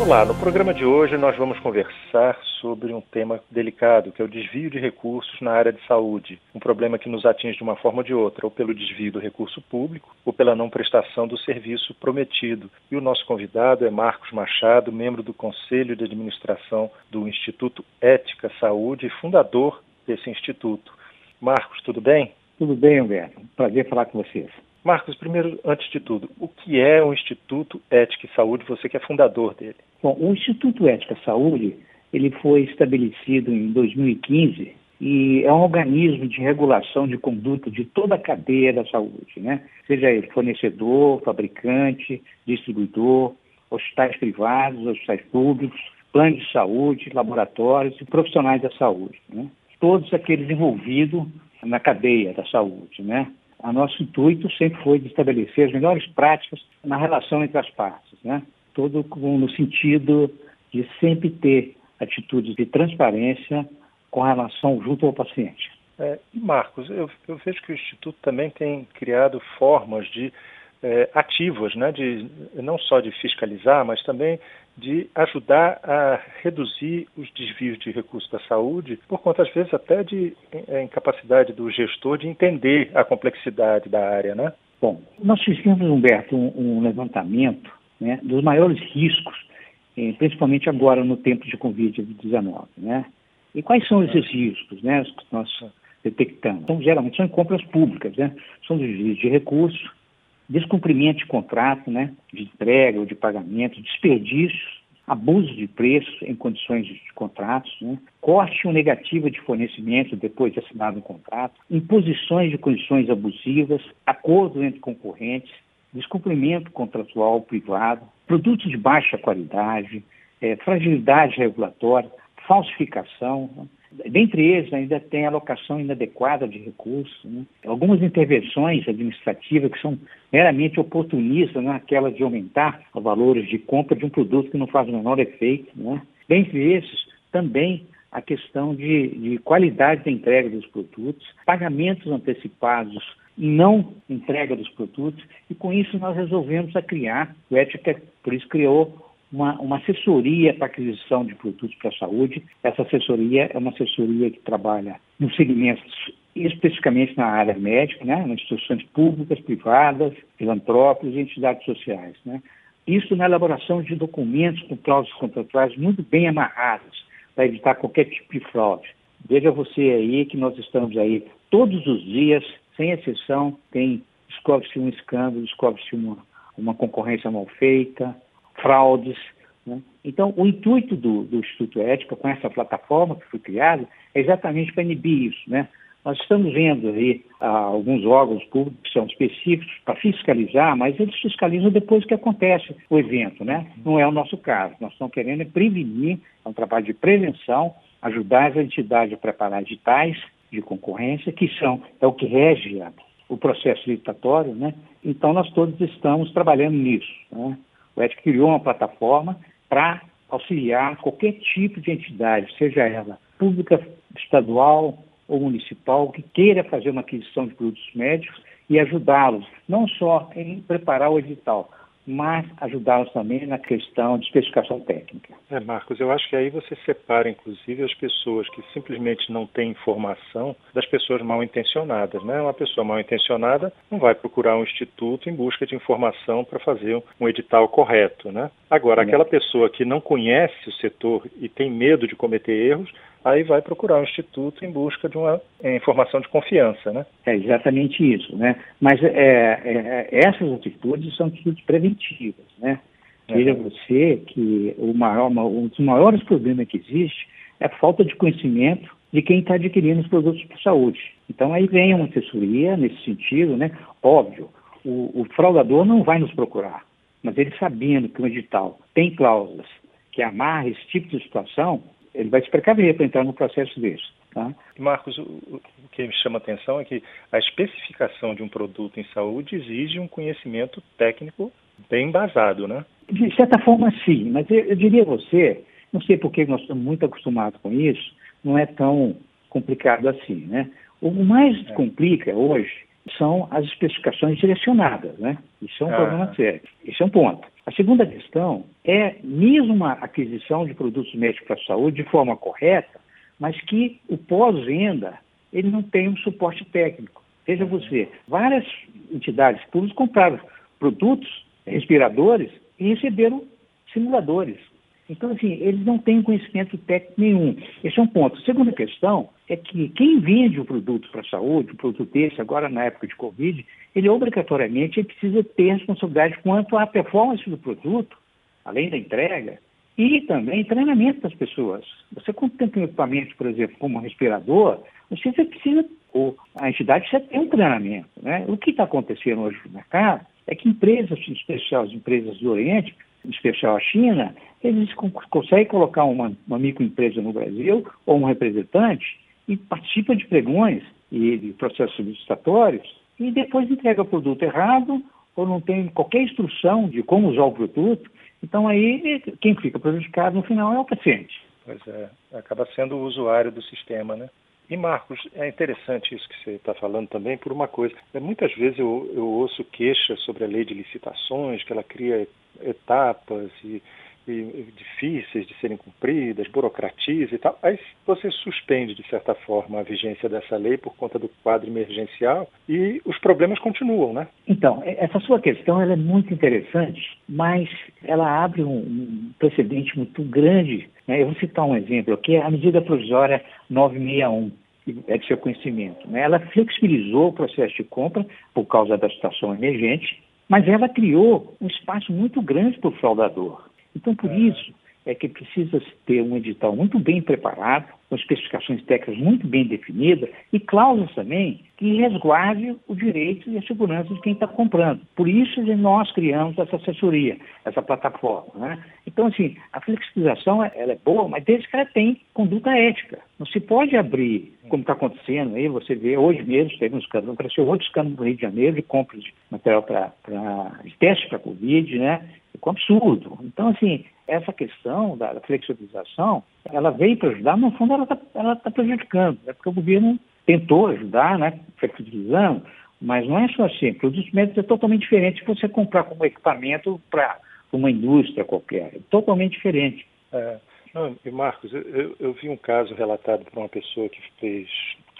Olá, no programa de hoje nós vamos conversar sobre um tema delicado, que é o desvio de recursos na área de saúde. Um problema que nos atinge de uma forma ou de outra, ou pelo desvio do recurso público, ou pela não prestação do serviço prometido. E o nosso convidado é Marcos Machado, membro do Conselho de Administração do Instituto Ética Saúde e fundador desse instituto. Marcos, tudo bem? Tudo bem, Humberto. Prazer falar com vocês. Marcos, primeiro, antes de tudo, o que é o Instituto Ética e Saúde, você que é fundador dele? Bom, o Instituto Ética e Saúde, ele foi estabelecido em 2015 e é um organismo de regulação de conduta de toda a cadeia da saúde, né? Seja ele fornecedor, fabricante, distribuidor, hospitais privados, hospitais públicos, planos de saúde, laboratórios e profissionais da saúde, né? Todos aqueles envolvidos na cadeia da saúde, né? O nosso intuito sempre foi de estabelecer as melhores práticas na relação entre as partes, né? Todo no sentido de sempre ter atitudes de transparência com relação junto ao paciente. É, Marcos, eu, eu, vejo que o Instituto também tem criado formas de é, ativas, né, de, não só de fiscalizar, mas também de ajudar a reduzir os desvios de recursos da saúde, por conta, às vezes, até de é, incapacidade do gestor de entender a complexidade da área, né? Bom, nós fizemos, Humberto, um, um levantamento né, dos maiores riscos, eh, principalmente agora no tempo de Covid-19, né? E quais são esses riscos, né, que nós detectamos? Então, geralmente são em compras públicas, né? São desvios de recursos, descumprimento de contrato, né, de entrega ou de pagamento, desperdícios, abuso de preço em condições de contratos, né, corte ou negativa de fornecimento depois de assinado um contrato, imposições de condições abusivas, acordo entre concorrentes, descumprimento contratual privado, produtos de baixa qualidade, é, fragilidade regulatória, falsificação, né, Dentre eles, ainda tem alocação inadequada de recursos, né? algumas intervenções administrativas que são meramente oportunistas, né? aquelas de aumentar os valores de compra de um produto que não faz o menor efeito. Né? Dentre esses, também a questão de, de qualidade da entrega dos produtos, pagamentos antecipados não entrega dos produtos, e com isso nós resolvemos a criar, o Ética, por isso criou uma, uma assessoria para aquisição de produtos para a saúde. Essa assessoria é uma assessoria que trabalha nos segmentos especificamente na área médica, né, nas instituições públicas, privadas, filantrópicos e entidades sociais. Né. Isso na elaboração de documentos com cláusulas contratuais muito bem amarradas para evitar qualquer tipo de fraude. Veja você aí que nós estamos aí todos os dias, sem exceção, tem descobre-se um escândalo, descobre-se uma, uma concorrência mal feita, fraudes. Né? Então, o intuito do, do, Instituto Ética, com essa plataforma que foi criada, é exatamente para inibir isso. Né? Nós estamos vendo aí ah, alguns órgãos públicos que são específicos para fiscalizar, mas eles fiscalizam depois que acontece o evento, né? Não é o nosso caso. Nós estamos querendo prevenir, é um trabalho de prevenção, ajudar as entidades a preparar editais de concorrência, que são, é o que rege o processo licitatório, né? Então, nós todos estamos trabalhando nisso, né? O ETIC criou uma plataforma para auxiliar qualquer tipo de entidade, seja ela pública, estadual ou municipal, que queira fazer uma aquisição de produtos médicos e ajudá-los, não só em preparar o edital, mas ajudá-los também na questão de especificação técnica. É, Marcos, eu acho que aí você separa, inclusive, as pessoas que simplesmente não têm informação das pessoas mal intencionadas. Né? Uma pessoa mal intencionada não vai procurar um instituto em busca de informação para fazer um edital correto. Né? Agora, aquela pessoa que não conhece o setor e tem medo de cometer erros, aí vai procurar um instituto em busca de uma é, informação de confiança, né? É exatamente isso, né? Mas é, é, é essas atitudes são atitudes preventivas, né? É. Veja você que o maior, um dos maiores problemas que existe é a falta de conhecimento de quem está adquirindo os produtos para saúde. Então aí vem uma assessoria nesse sentido, né? Óbvio, o, o fraudador não vai nos procurar, mas ele sabendo que um edital tem cláusulas que amarra esse tipo de situação, ele vai se precaver para entrar no processo desse. Tá? Marcos, o, o, que me chama a atenção é que a especificação de um produto em saúde exige um conhecimento técnico bem embasado, né? De certa forma, sim, mas eu, eu diria a você, não sei porque nós estamos muito acostumados com isso, não é tão complicado assim, né? O mais é. complica hoje são as especificações direcionadas, né? Isso é um ah. problema sério. Isso é um ponto. A segunda questão é mesmo uma aquisição de produtos médicos para a saúde de forma correta, mas que o pós-venda ele não tem um suporte técnico. Veja você, várias entidades públicas compraram produtos, respiradores e receberam simuladores. Então, assim, eles não têm conhecimento técnico nenhum. Esse é um ponto. A segunda questão é que quem vende o produto para a saúde, o produto desse, agora na época de Covid, ele obrigatoriamente precisa ter responsabilidade quanto à performance do produto, além da entrega, e também treinamento das pessoas. Você, quando tem um equipamento, por exemplo, como um respirador, você precisa, ou a entidade precisa ter um treinamento. Né? O que está acontecendo hoje no mercado é que empresas, em especial as empresas do Oriente, especial a China, eles conseguem colocar uma, uma microempresa no Brasil ou um representante e participa de pregões e de processos licitatórios e depois entrega o produto errado ou não tem qualquer instrução de como usar o produto. Então aí quem fica prejudicado no final é o paciente. Pois é, acaba sendo o usuário do sistema, né? E Marcos, é interessante isso que você está falando também por uma coisa. Muitas vezes eu, eu ouço queixas sobre a lei de licitações, que ela cria etapas e difíceis de serem cumpridas, burocratiza e tal. Aí você suspende, de certa forma, a vigência dessa lei por conta do quadro emergencial e os problemas continuam, né? Então, essa sua questão é muito interessante, mas ela abre um precedente muito grande. Né? Eu vou citar um exemplo aqui, a medida provisória 961 é de seu conhecimento. Né? Ela flexibilizou o processo de compra por causa da situação emergente, mas ela criou um espaço muito grande para o fraudador. Então, por isso é que precisa ter um edital muito bem preparado, com especificações técnicas muito bem definidas e cláusulas também que resguarde o direito e a segurança de quem está comprando. Por isso nós criamos essa assessoria, essa plataforma. Né? Então, assim, a flexibilização ela é boa, mas desde que ela tem conduta ética. Não se pode abrir, como está acontecendo aí, você vê, hoje mesmo teve um escândalo, apareceu outro escândalo no Rio de Janeiro de compra de material para teste para Covid, né? Um absurdo. Então, assim, essa questão da flexibilização, ela veio para ajudar, no fundo ela está tá prejudicando, é porque o governo tentou ajudar, né, flexibilizando, mas não é só assim. Produtos médicos é totalmente diferente se você comprar como equipamento para uma indústria qualquer. É totalmente diferente. É, não, e Marcos, eu, eu, vi um caso relatado por uma pessoa que fez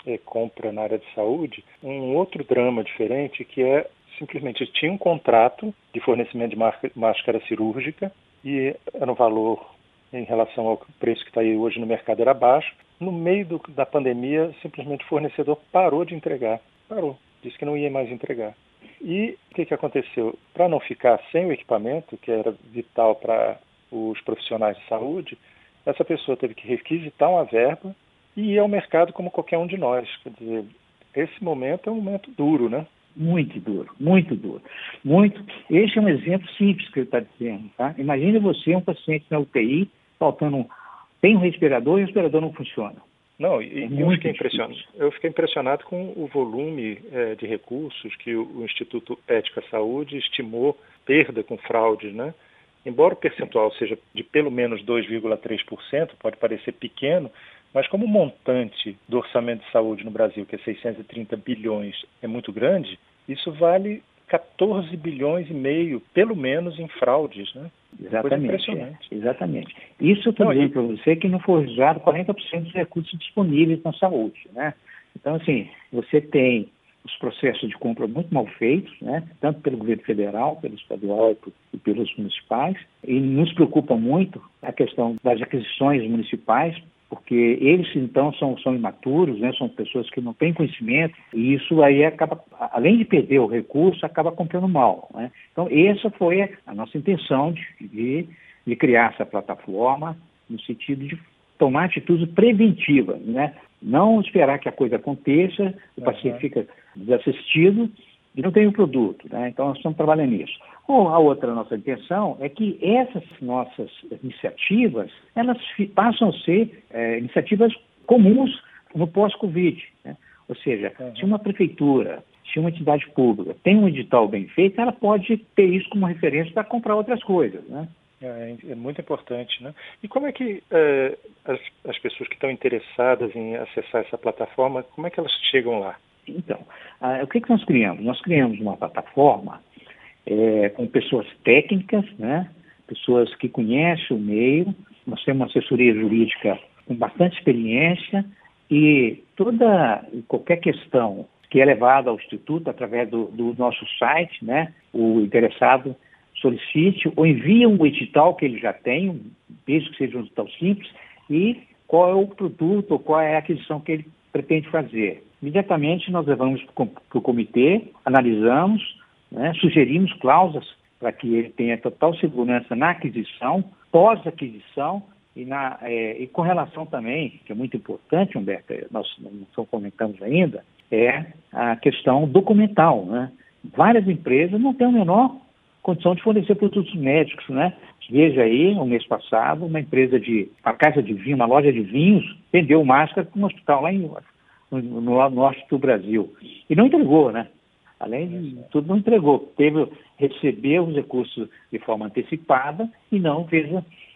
é, compra na área de saúde, um outro drama diferente que é simplesmente tinha um contrato de fornecimento de máscara cirúrgica e era um valor em relação ao preço que está aí hoje no mercado era baixo. No meio do, da pandemia, simplesmente o fornecedor parou de entregar. Parou. Disse que não ia mais entregar. E o que, que aconteceu? Para não ficar sem o equipamento, que era vital para os profissionais de saúde, essa pessoa teve que requisitar uma verba e ir ao mercado como qualquer um de nós. Quer dizer, esse momento é um momento duro, né? Muito duro, muito duro. Muito. Este é um exemplo simples que ele está dizendo. Tá? Imagine você, um paciente na UTI, faltando. Tem um respirador e o respirador não funciona. Não, e, é eu, fiquei impressionado, eu fiquei impressionado com o volume é, de recursos que o, o, Instituto Ética Saúde estimou perda com fraudes, né? Embora o percentual seja de pelo menos 2,3%, pode parecer pequeno, mas como o montante do orçamento de saúde no Brasil, que é 630 bilhões, é muito grande, isso vale 14 bilhões e meio, pelo menos, em fraudes, né? Exatamente. É, exatamente. Isso estou dizendo para você que não foi usado 40% dos recursos disponíveis na saúde, né? Então, assim, você tem os processos de compra muito mal feitos, né? tanto pelo governo federal, pelo estadual e pelos municipais. E nos preocupa muito a questão das aquisições municipais, porque eles então são, são imaturos, né, são pessoas que não têm conhecimento, e isso aí acaba, além de perder o recurso, acaba comprando mal. Né? Então, essa foi a nossa intenção de, de, de, criar essa plataforma, no sentido de tomar atitude preventiva, né? não esperar que a coisa aconteça, o uhum. paciente fica desassistido e não tem o produto. Né? Então, nós estamos trabalhando nisso. Ou a outra nossa intenção é que essas nossas iniciativas, elas passam a ser é, iniciativas comuns no pós-Covid. Né? Ou seja, uhum. se uma prefeitura, se uma entidade pública tem um edital bem feito, ela pode ter isso como referência para comprar outras coisas. Né? É, é, muito importante, né? E como é que é, as, as pessoas que estão interessadas em acessar essa plataforma, como é que elas chegam lá? Então, o que, que nós criamos? Nós criamos uma plataforma é, com pessoas técnicas, né? pessoas que conhecem o meio. Nós temos uma assessoria jurídica com bastante experiência e toda qualquer questão que é levada ao Instituto através do, do nosso site, né? o interessado solicite ou envia um edital que ele já tem, desde que seja um edital simples, e qual é o produto ou qual é a aquisição que ele pretende fazer. Imediatamente nós levamos para o comitê, analisamos, né, sugerimos cláusulas para que ele tenha total segurança na aquisição, pós-aquisição e, na, é, e com relação também, que é muito importante, Humberto, nós não comentamos ainda, é a questão documental. Né? Várias empresas não têm a menor condição de fornecer produtos médicos, né? Veja aí, no mês passado, uma empresa de, uma casa de vinho, uma loja de vinhos, vendeu máscara para um hospital lá em, no, no norte do Brasil. E não entregou, né? Além de tudo, não entregou. Teve, recebeu os recursos de forma antecipada e não fez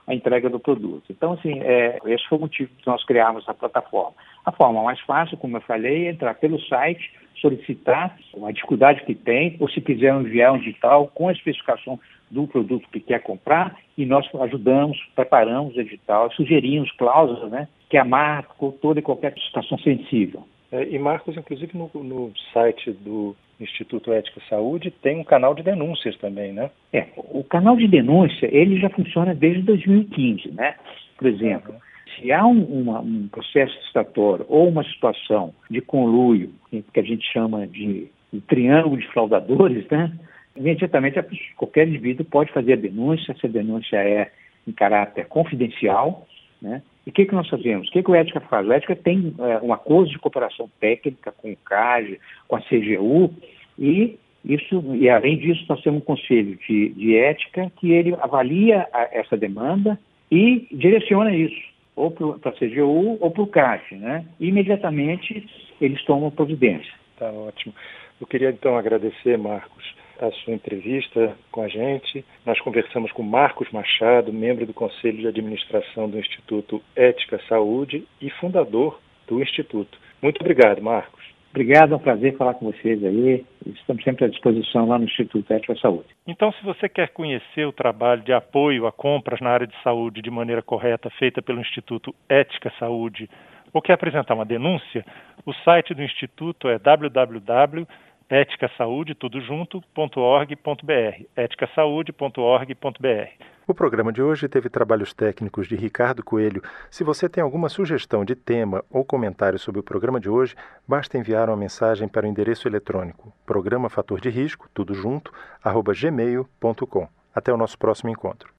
a, entrega do produto. Então, assim, é, esse foi o motivo que nós criamos a plataforma. A forma mais fácil, como eu falei, é entrar pelo site, solicitar a dificuldade que tem, ou se quiser enviar um digital com a especificação do produto que quer comprar, e nós ajudamos, preparamos o edital, sugerimos cláusulas né, que amarcam toda e qualquer situação sensível. É, e Marcos, inclusive no, no, site do Instituto Ética e Saúde tem um canal de denúncias também, né? É, o canal de denúncia ele já funciona desde 2015, né? Por exemplo, uhum. se há um, uma, um processo estatório ou uma situação de conluio, que a gente chama de, triângulo de fraudadores, né? Imediatamente qualquer indivíduo pode fazer a denúncia, essa denúncia é em caráter confidencial, né? E o que, que nós fazemos? O que, que o Ética faz? O Ética tem é, um acordo de cooperação técnica com o CAGE, com a CGU, e isso, e além disso, nós temos um conselho de, de ética que ele avalia a, essa demanda e direciona isso, ou para a CGU ou para o CAGE, né? E imediatamente eles tomam providência. Tá ótimo. Eu queria então agradecer, Marcos, a sua entrevista com a gente. Nós conversamos com Marcos Machado, membro do Conselho de Administração do Instituto Ética Saúde e fundador do Instituto. Muito obrigado, Marcos. Obrigado, é um prazer falar com vocês aí. Estamos sempre à disposição lá no Instituto Ética Saúde. Então, se você quer conhecer o trabalho de apoio a compras na área de saúde de maneira correta feita pelo Instituto Ética Saúde ou quer apresentar uma denúncia, o site do Instituto é www éticasaude, tudo junto, .org.br, éticasaude.org.br. O programa de hoje teve trabalhos técnicos de Ricardo Coelho. Se você tem alguma sugestão de tema ou comentário sobre o programa de hoje, basta enviar uma mensagem para o endereço eletrônico programa fator de risco, tudo junto, arroba gmail.com. Até o nosso próximo encontro.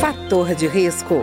Fator de risco,